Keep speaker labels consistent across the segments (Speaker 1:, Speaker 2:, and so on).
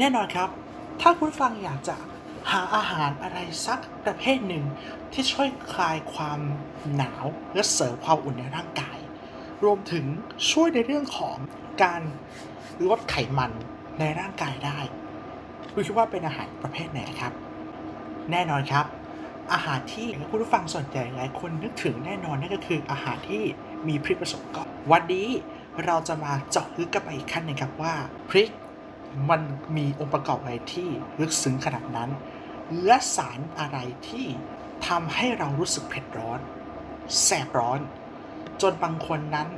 Speaker 1: แน่นอนครับ ถ้าคุณฟังอยากจะหาอาหารอะไรสักประเภทหนึ่ง ที่ช่วยคลายความหนาวและเสริมความอุ่นในร่างกาย รวมถึงช่วยในเรื่องของการลดไขมันในร่างกายได้คุณคิดว่าเป็นอาหารประเภทไหนครับ แน่นอนครับ อาหารที่คุณผู้ฟังส่วนใหญ่หลายคนนึกถึงแน่นอนนั่นก็คืออาหารที่มีพริกผสมก่อนวันนี้เราจะมาเจาะลึกกันไปอีกขั้นหนึ่งครับว่าพริก มันมีองค์ประกอบอะไรที่ลึกซึ้งขนาดนั้น และสารอะไรที่ทำให้เรารู้สึกเผ็ดร้อน แสบร้อน จนบางคนนั้น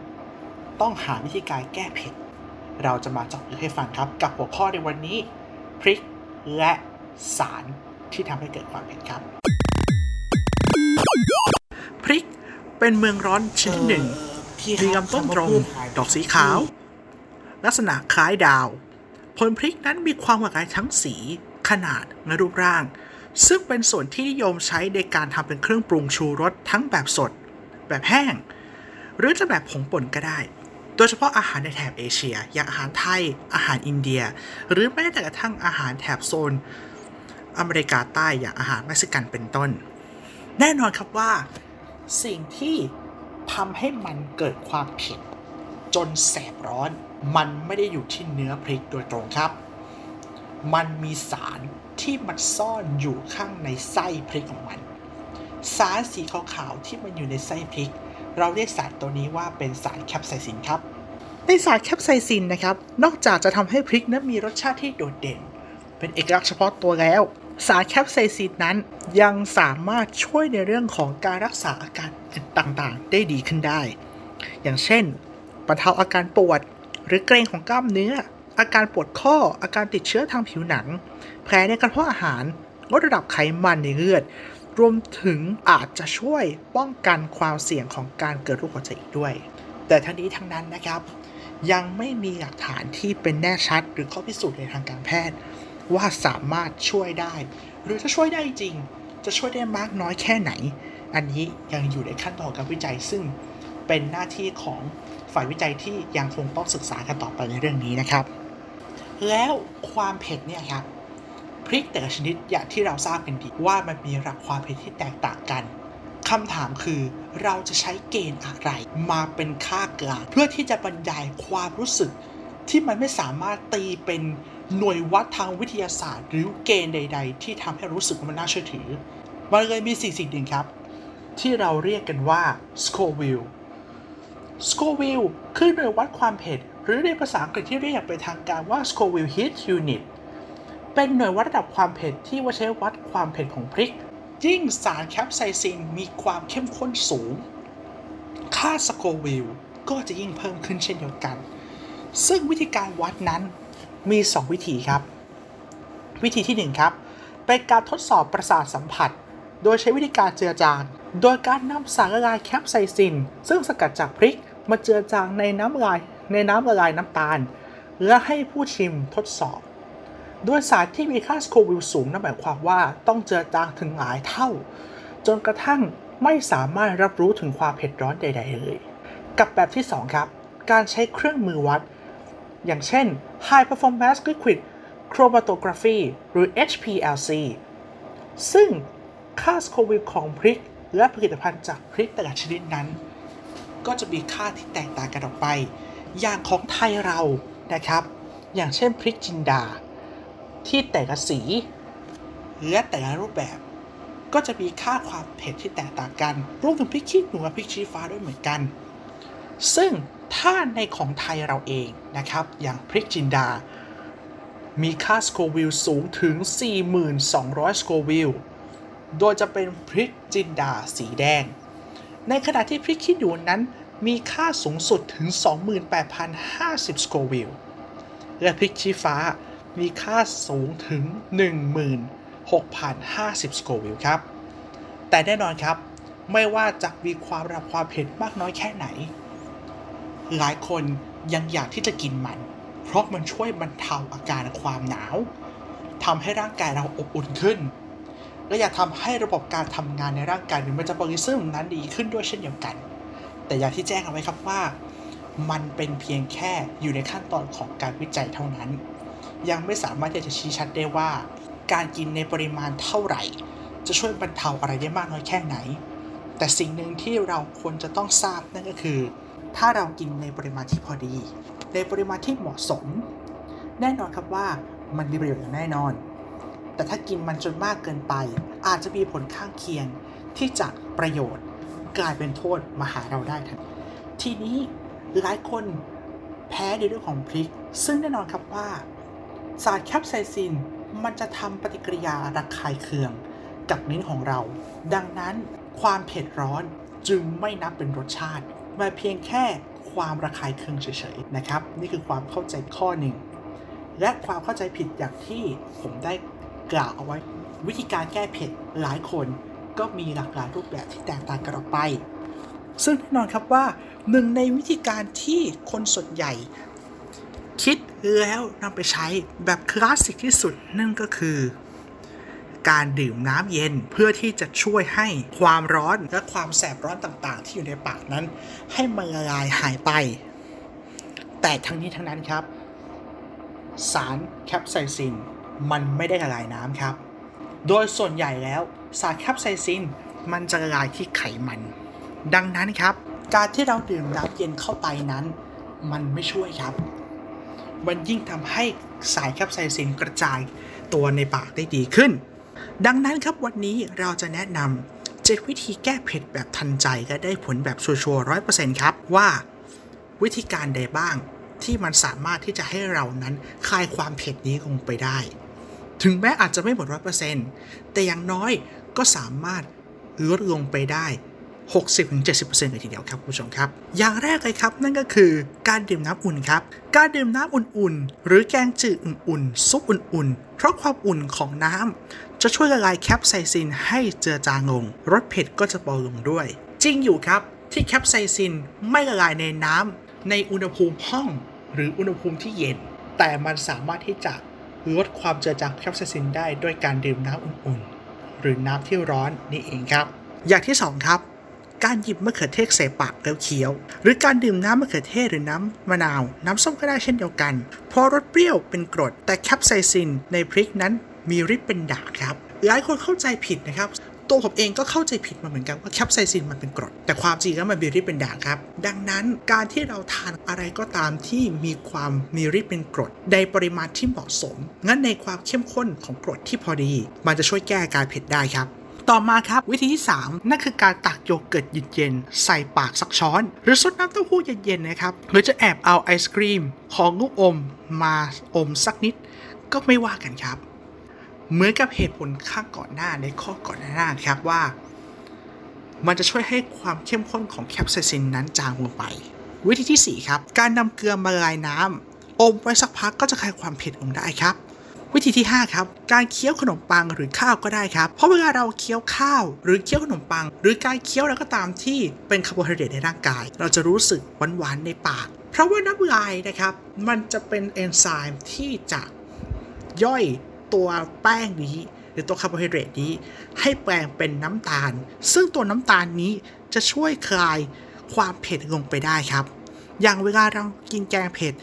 Speaker 1: ต้องหาวิธีการแก้เผ็ด เราจะมาเจาะลึกให้ฟังครับ กับหัวข้อในวันนี้ พริกและสารที่ทำให้เกิดความเผ็ดครับ พริกเป็นเมืองร้อนชนิดหนึ่งมีลำต้นตรง ดอกสีขาว ลักษณะคล้ายดาว ผลพริกนั้นมีความหลากหลายทั้งสี ขนาดและรูปร่าง ซึ่งเป็นส่วนที่นิยมใช้ในการทำเป็นเครื่องปรุงชูรสทั้งแบบสด แบบแห้ง หรือจะแบบผงป่นก็ได้ โดยเฉพาะอาหารในแถบเอเชีย อย่างอาหารไทย อาหารอินเดีย หรือแม้แต่กระทั่งอาหารแถบโซน อเมริกาใต้อย่างอาหารเม็กซิกันเป็นต้น แน่นอนครับว่า สิ่งที่ทำให้มันเกิดความผ็ด จนแสบร้อน มันไม่ได้อยู่ที่เนื้อพริกโดยตรงครับ มันมีสารที่มันซ่อนอยู่ข้างในไส้พริกของมัน สารสีขาวๆที่มันอยู่ในไส้พริก เราเรียกสารตัวนี้ว่าเป็นสารแคปไซซินครับ ในสารแคปไซซินนะครับ นอกจากจะทำให้พริกนั้นมีรสชาติที่โดดเด่น เป็นเอกลักษณ์เฉพาะตัวแล้ว สารแคปไซซินนั้นยังสามารถช่วยในเรื่องของการรักษาอาการต่างๆ ได้ดีขึ้นได้ อย่างเช่น บรรเทาอาการปวด หรือเกร็งของกล้ามเนื้อ อาการปวดข้อ อาการติดเชื้อทางผิวหนัง แผลในกระเพาะอาหาร ลดระดับไขมันในเลือด รวมถึงอาจจะช่วยป้องกันความเสี่ยงของการเกิดโรคหัวใจอีกด้วย แต่ทั้งนี้ทั้งนั้นนะครับ ยังไม่มีหลักฐานที่เป็นแน่ชัด หรือข้อพิสูจน์ในทางการแพทย์ ว่าสามารถช่วยได้ หรือถ้าช่วยได้จริง จะช่วยได้มากน้อยแค่ไหน อันนี้ยังอยู่ในขั้นตอนการวิจัยซึ่ง เป็นหน้าที่ของฝ่ายวิจัยที่ยังคงต้องศึกษากันต่อไปในเรื่องนี้นะครับ แล้วความเผ็ดเนี่ยครับพริกแต่ละชนิดอย่างที่เราทราบกันดีว่ามันมีระดับความเผ็ดที่แตกต่างกันคำถามคือเราจะใช้เกณฑ์อะไรมาเป็นค่ากลางเพื่อที่จะบรรยายความรู้สึกที่มันไม่สามารถตีเป็นหน่วยวัดทางวิทยาศาสตร์ หรือเกณฑ์ใด ๆ ที่ทำให้รู้สึกว่ามันน่าเชื่อถือ มันเลยมีสิ่งสิ่งหนึ่งครับ ที่เราเรียกกันว่า Scoville Scoville คือหน่วยวัดความเผ็ด หรือในภาษาอังกฤษที่เรียกเป็นทางการว่า Scoville Heat Unit เป็นหน่วยวัดระดับความเผ็ดที่ว่าใช้วัดความเผ็ดของพริก ยิ่งสารแคปไซซินมีความเข้มข้นสูง ค่าสโควิลก็จะยิ่งเพิ่มขึ้นเช่นเดียวกัน ซึ่งวิธีการวัดนั้นมี 2 วิธีครับ วิธีที่ 1 ครับเป็นการทดสอบประสาทสัมผัส โดยใช้วิธีการเจือจาง โดยการนำสารละลายแคปไซซิน ซึ่งสกัดจากพริก มาเจือจางในน้ำลายในน้ำละลายน้ำตาล และให้ผู้ชิมทดสอบโดยสารที่มีค่าสโควิลสูงนั่นหมายความว่าต้องเจือจางถึงหลายเท่า จนกระทั่งไม่สามารถรับรู้ถึงความเผ็ดร้อนใด ๆ เลย กับแบบที่ 2 ครับ การใช้เครื่องมือวัด อย่างเช่น High Performance Liquid Chromatography หรือ HPLC ซึ่งค่าสโควิลของพริกและผลิตภัณฑ์จากพริกแต่ละชนิดนั้น ก็จะมีค่าที่แตกต่างกันออกไป อย่างของไทยเรานะครับ อย่างเช่นพริกจินดา ที่แต่ละสีและแต่ละรูปแบบ ก็จะมีค่าความเผ็ดที่แตกต่างกันรวมถึงพริกขี้หนูพริกชี้ฟ้าด้วยเหมือนกัน ซึ่งถ้าในของไทยเราเองนะครับ อย่างพริกจินดา มีค่าสโควิลสูงถึง 4,200 สโควิลโดยจะเป็นพริกจินดาสีแดง ขณะที่พริกขี้หนูนั้นมีค่าสูงสุดถึง 28,050สโควิลและพริกชี้ฟ้ามีค่าสูงถึง 16,050สโควิลครับ แต่แน่นอนครับ ไม่ว่าจะมีความระดับความเผ็ดมากน้อยแค่ไหน หลายคนยังอยากที่จะกินมัน เพราะมันช่วยบรรเทาอาการความหนาวทำให้ร่างกายเราอบอุ่นขึ้น และอยากทำให้ระบบการทำงานในร่างกายหรือมันจะบริซึมนั้นดีขึ้นด้วยเช่นเดียวกัน แต่อย่างที่แจ้งเอาไว้ครับว่า มันเป็นเพียงแค่อยู่ในขั้นตอนของการวิจัยเท่านั้น ยังไม่สามารถที่จะชี้ชัดได้ว่า การกินในปริมาณเท่าไหร่ จะช่วยบรรเทาอะไรได้มากน้อยแค่ไหน แต่สิ่งหนึ่งที่เราควรจะต้องทราบนั่นก็คือ ถ้าเรากินในปริมาณที่พอดี ในปริมาณที่เหมาะสม แน่นอนครับว่ามันมีประโยชน์อย่างแน่นอน แต่ถ้ากินมันจนมากเกินไป อาจจะมีผลข้างเคียงที่จากประโยชน์กลายเป็นโทษมาหาเราได้ทันทีนี้หลายคนแพ้ในเรื่องของพริก ซึ่งแน่นอนครับว่า สารแคปไซซินมันจะทำปฏิกิริยาระคายเคือง กับนิ้นของเรา ดังนั้นความเผ็ดร้อนจึงไม่นับเป็นรสชาติมาเพียงแค่ความระคายเคืองเฉยๆนะครับ นี่คือความเข้าใจข้อหนึ่ง และความเข้าใจผิดอย่างที่ผมได้ กล่าวเอาไว้ วิธีการแก้เผ็ดหลายคนก็มีหลากหลายรูปแบบที่แตกต่างกันออกไป ซึ่งแน่นอนครับว่าหนึ่งในวิธีการที่คนส่วนใหญ่ คิดแล้วนำไปใช้แบบคลาสสิกที่สุดนั่นก็คือ การดื่มน้ำเย็นเพื่อที่จะช่วยให้ความร้อนและความแสบร้อนต่างๆ ที่อยู่ในปากนั้น ให้มันละลายหายไป แต่ทั้งนี้ทั้งนั้นครับ สารแคปไซซิน มันไม่ได้ละลายน้ำครับ โดยส่วนใหญ่แล้วสารแคปไซซินมันจะละลายที่ไขมัน ดังนั้นครับ การที่เราดื่มน้ำเย็นเข้าไปนั้น มันไม่ช่วยครับ มันยิ่งทำให้สารแคปไซซินกระจายตัวในปากได้ดีขึ้น ดังนั้นครับวันนี้เราจะแนะนำเจ็ดวิธีแก้เผ็ดแบบทันใจและได้ผลแบบชัวร์ร้อยเปอร์เซ็นต์ครับว่า วิธีการใดบ้างที่มันสามารถที่จะให้เรานั้นคลายความเผ็ดนี้ลงไปได้ ถึงแม้อาจจะไม่หมดร้อยเปอร์เซ็นต์แต่อย่างน้อยก็สามารถลดลงไปได้ 60-70%เลยทีเดียวครับคุณผู้ชมครับ อย่างแรกเลยครับ นั่นก็คือการดื่มน้ำอุ่นครับ การดื่มน้ำอุ่นๆ หรือแกงจืดอุ่นๆ ซุปอุ่นๆ เพราะความอุ่นของน้ำจะช่วยละลายแคปไซซินให้เจือจางลง รสเผ็ดก็จะเบาลงด้วย จริงอยู่ครับที่แคปไซซินไม่ละลายในน้ำในอุณหภูมิห้อง หรืออุณหภูมิที่เย็น แต่มันสามารถที่จะ ลดความเจือจางแคปไซซินได้ด้วยการดื่มน้ำอุ่นๆ หรือน้ำที่ร้อนนี่เองครับ อย่างที่ 2 ครับ การหยิบมะเขือเทศใส่ปากแล้วเคี้ยว หรือการดื่มน้ำมะเขือเทศหรือน้ำมะนาว น้ำส้มก็ได้เช่นเดียวกัน เพราะรสเปรี้ยวเป็นกรดแต่แคปไซซินในพริกนั้นมีฤทธิ์เป็นด่างครับ หลายคนเข้าใจผิดนะครับ ตัวผมเองก็เข้าใจผิดมาเหมือนกันว่าแคปไซซินมันเป็นกรด แต่ความจริงแล้วมันมีฤทธิ์เป็นด่างครับ ดังนั้นการที่เราทานอะไรก็ตามที่มีความมีฤทธิ์เป็นกรดในปริมาณที่เหมาะสม งั้นในความเข้มข้นของกรดที่พอดี มันจะช่วยแก้อาการเผ็ดได้ครับต่อมาครับ วิธีที่ 3 นั่นคือการตักโยเกิร์ตเย็นๆใส่ปากสักช้อน หรือซดน้ำเต้าหู้เย็นๆนะครับหรือจะแอบเอาไอศครีม ของลูกอมมาอมสักนิด ก็ไม่ว่ากันครับ เหมือนกับเหตุผลข้างก่อนหน้าในข้อก่อนหน้าครับว่า มันจะช่วยให้ความเข้มข้นของแคปไซซินนั้นจางลงไป วิธีที่ 4 ครับ การนำเกลือมาละลายน้ำอมไว้สักพักก็จะคลายความเผ็ดลงได้ครับ วิธีที่ 5 ครับ การเคี้ยวขนมปังหรือข้าวก็ได้ครับ เพราะเวลาเราเคี้ยวข้าว หรือเคี้ยวขนมปัง หรือการเคี้ยวอะไรก็ตามที่เป็นคาร์โบไฮเดรตในร่างกาย เราจะรู้สึกหวานๆในปาก เพราะว่าน้ำลายนะครับ มันจะเป็นเอนไซม์ที่จะย่อย ตัวแป้งนี้ หรือตัวคาร์โบไฮเดรตนี้ ให้แปลงเป็นน้ำตาล ซึ่งตัวน้ำตาลนี้จะช่วยคลายความเผ็ดลงไปได้ครับ อย่างเวลาเรากินแกงเผ็ด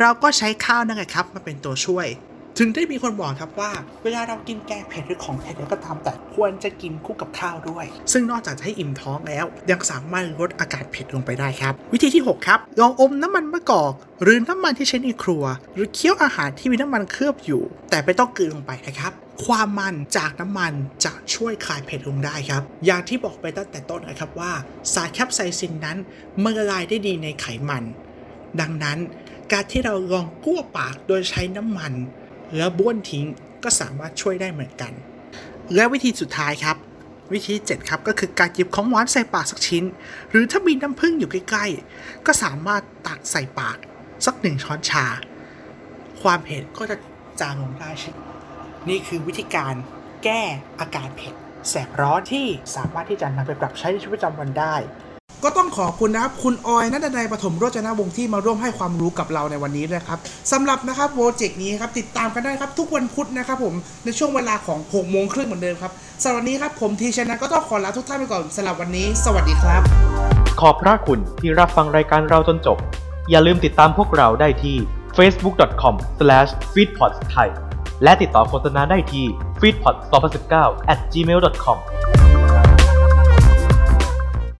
Speaker 1: เราก็ใช้ข้าวนั่นแหละครับมาเป็นตัวช่วย ถึงได้มีคนบอกครับว่า เวลาเรากินแกงเผ็ดหรือของเผ็ดก็ตามแต่ควรจะกินคู่กับข้าวด้วย ซึ่งนอกจากจะให้อิ่มท้องแล้ว ยังสามารถลดอาการเผ็ดลงไปได้ครับ วิธีที่ 6 ครับ ลองอมน้ำมันมะกอก หรือน้ำมันที่ใช้ในครัว หรือเคี้ยวอาหารที่มีน้ำมันเคลือบอยู่ แต่ไม่ต้องกลืนลงไปนะครับความมันจากน้ำมันจะช่วยคลายเผ็ดลงได้ครับ อย่างที่บอกไปตั้งแต่ต้นนะครับว่า สารแคปไซซินนั้นมันละลายได้ดีในไขมัน ดังนั้นการที่เราลองกั้วปากโดยใช้น้ำมัน แล้วบ้วนทิ้งก็สามารถช่วยได้เหมือนกัน และวิธีสุดท้ายครับ วิธี 7 ครับก็คือการหยิบของหวานใส่ปากสักชิ้น หรือถ้ามีน้ำผึ้งอยู่ใกล้ๆ ก็สามารถตักใส่ปากสักหนึ่งช้อนชา ความเผ็ดก็จะจางลงได้ช่นนี่คือวิธีการแก้อาการเผ็ดแสบร้อนที่สามารถที่จะนำไปปรับใช้ในชีวิตประจำวันได้
Speaker 2: ก็ต้องขอบคุณนะครับ คุณออยนัทนายปฐมโรจนวงศ์ที่มาร่วมให้ความรู้กับเราในวันนี้ด้วยครับสำหรับนะครับโปรเจกต์นี้ครับติดตามกันได้ครับทุกวันพุธนะครับผมในช่วงเวลาของ6โมงครึ่งเหมือนเดิมครับสำหรับวันนี้ครับผมทีชนะก็ต้องขอลาทุกท่านไปก่อนสำหรับวันนี้ สวัสดีครับ
Speaker 3: ขอบพระคุณที่รับฟังรายการเราจนจบ อย่าลืมติดตามพวกเราได้ที่ facebook.com/feedpods ไทยและติดต่อโฆษณาได้ที่ feedpods2019 at gmail.com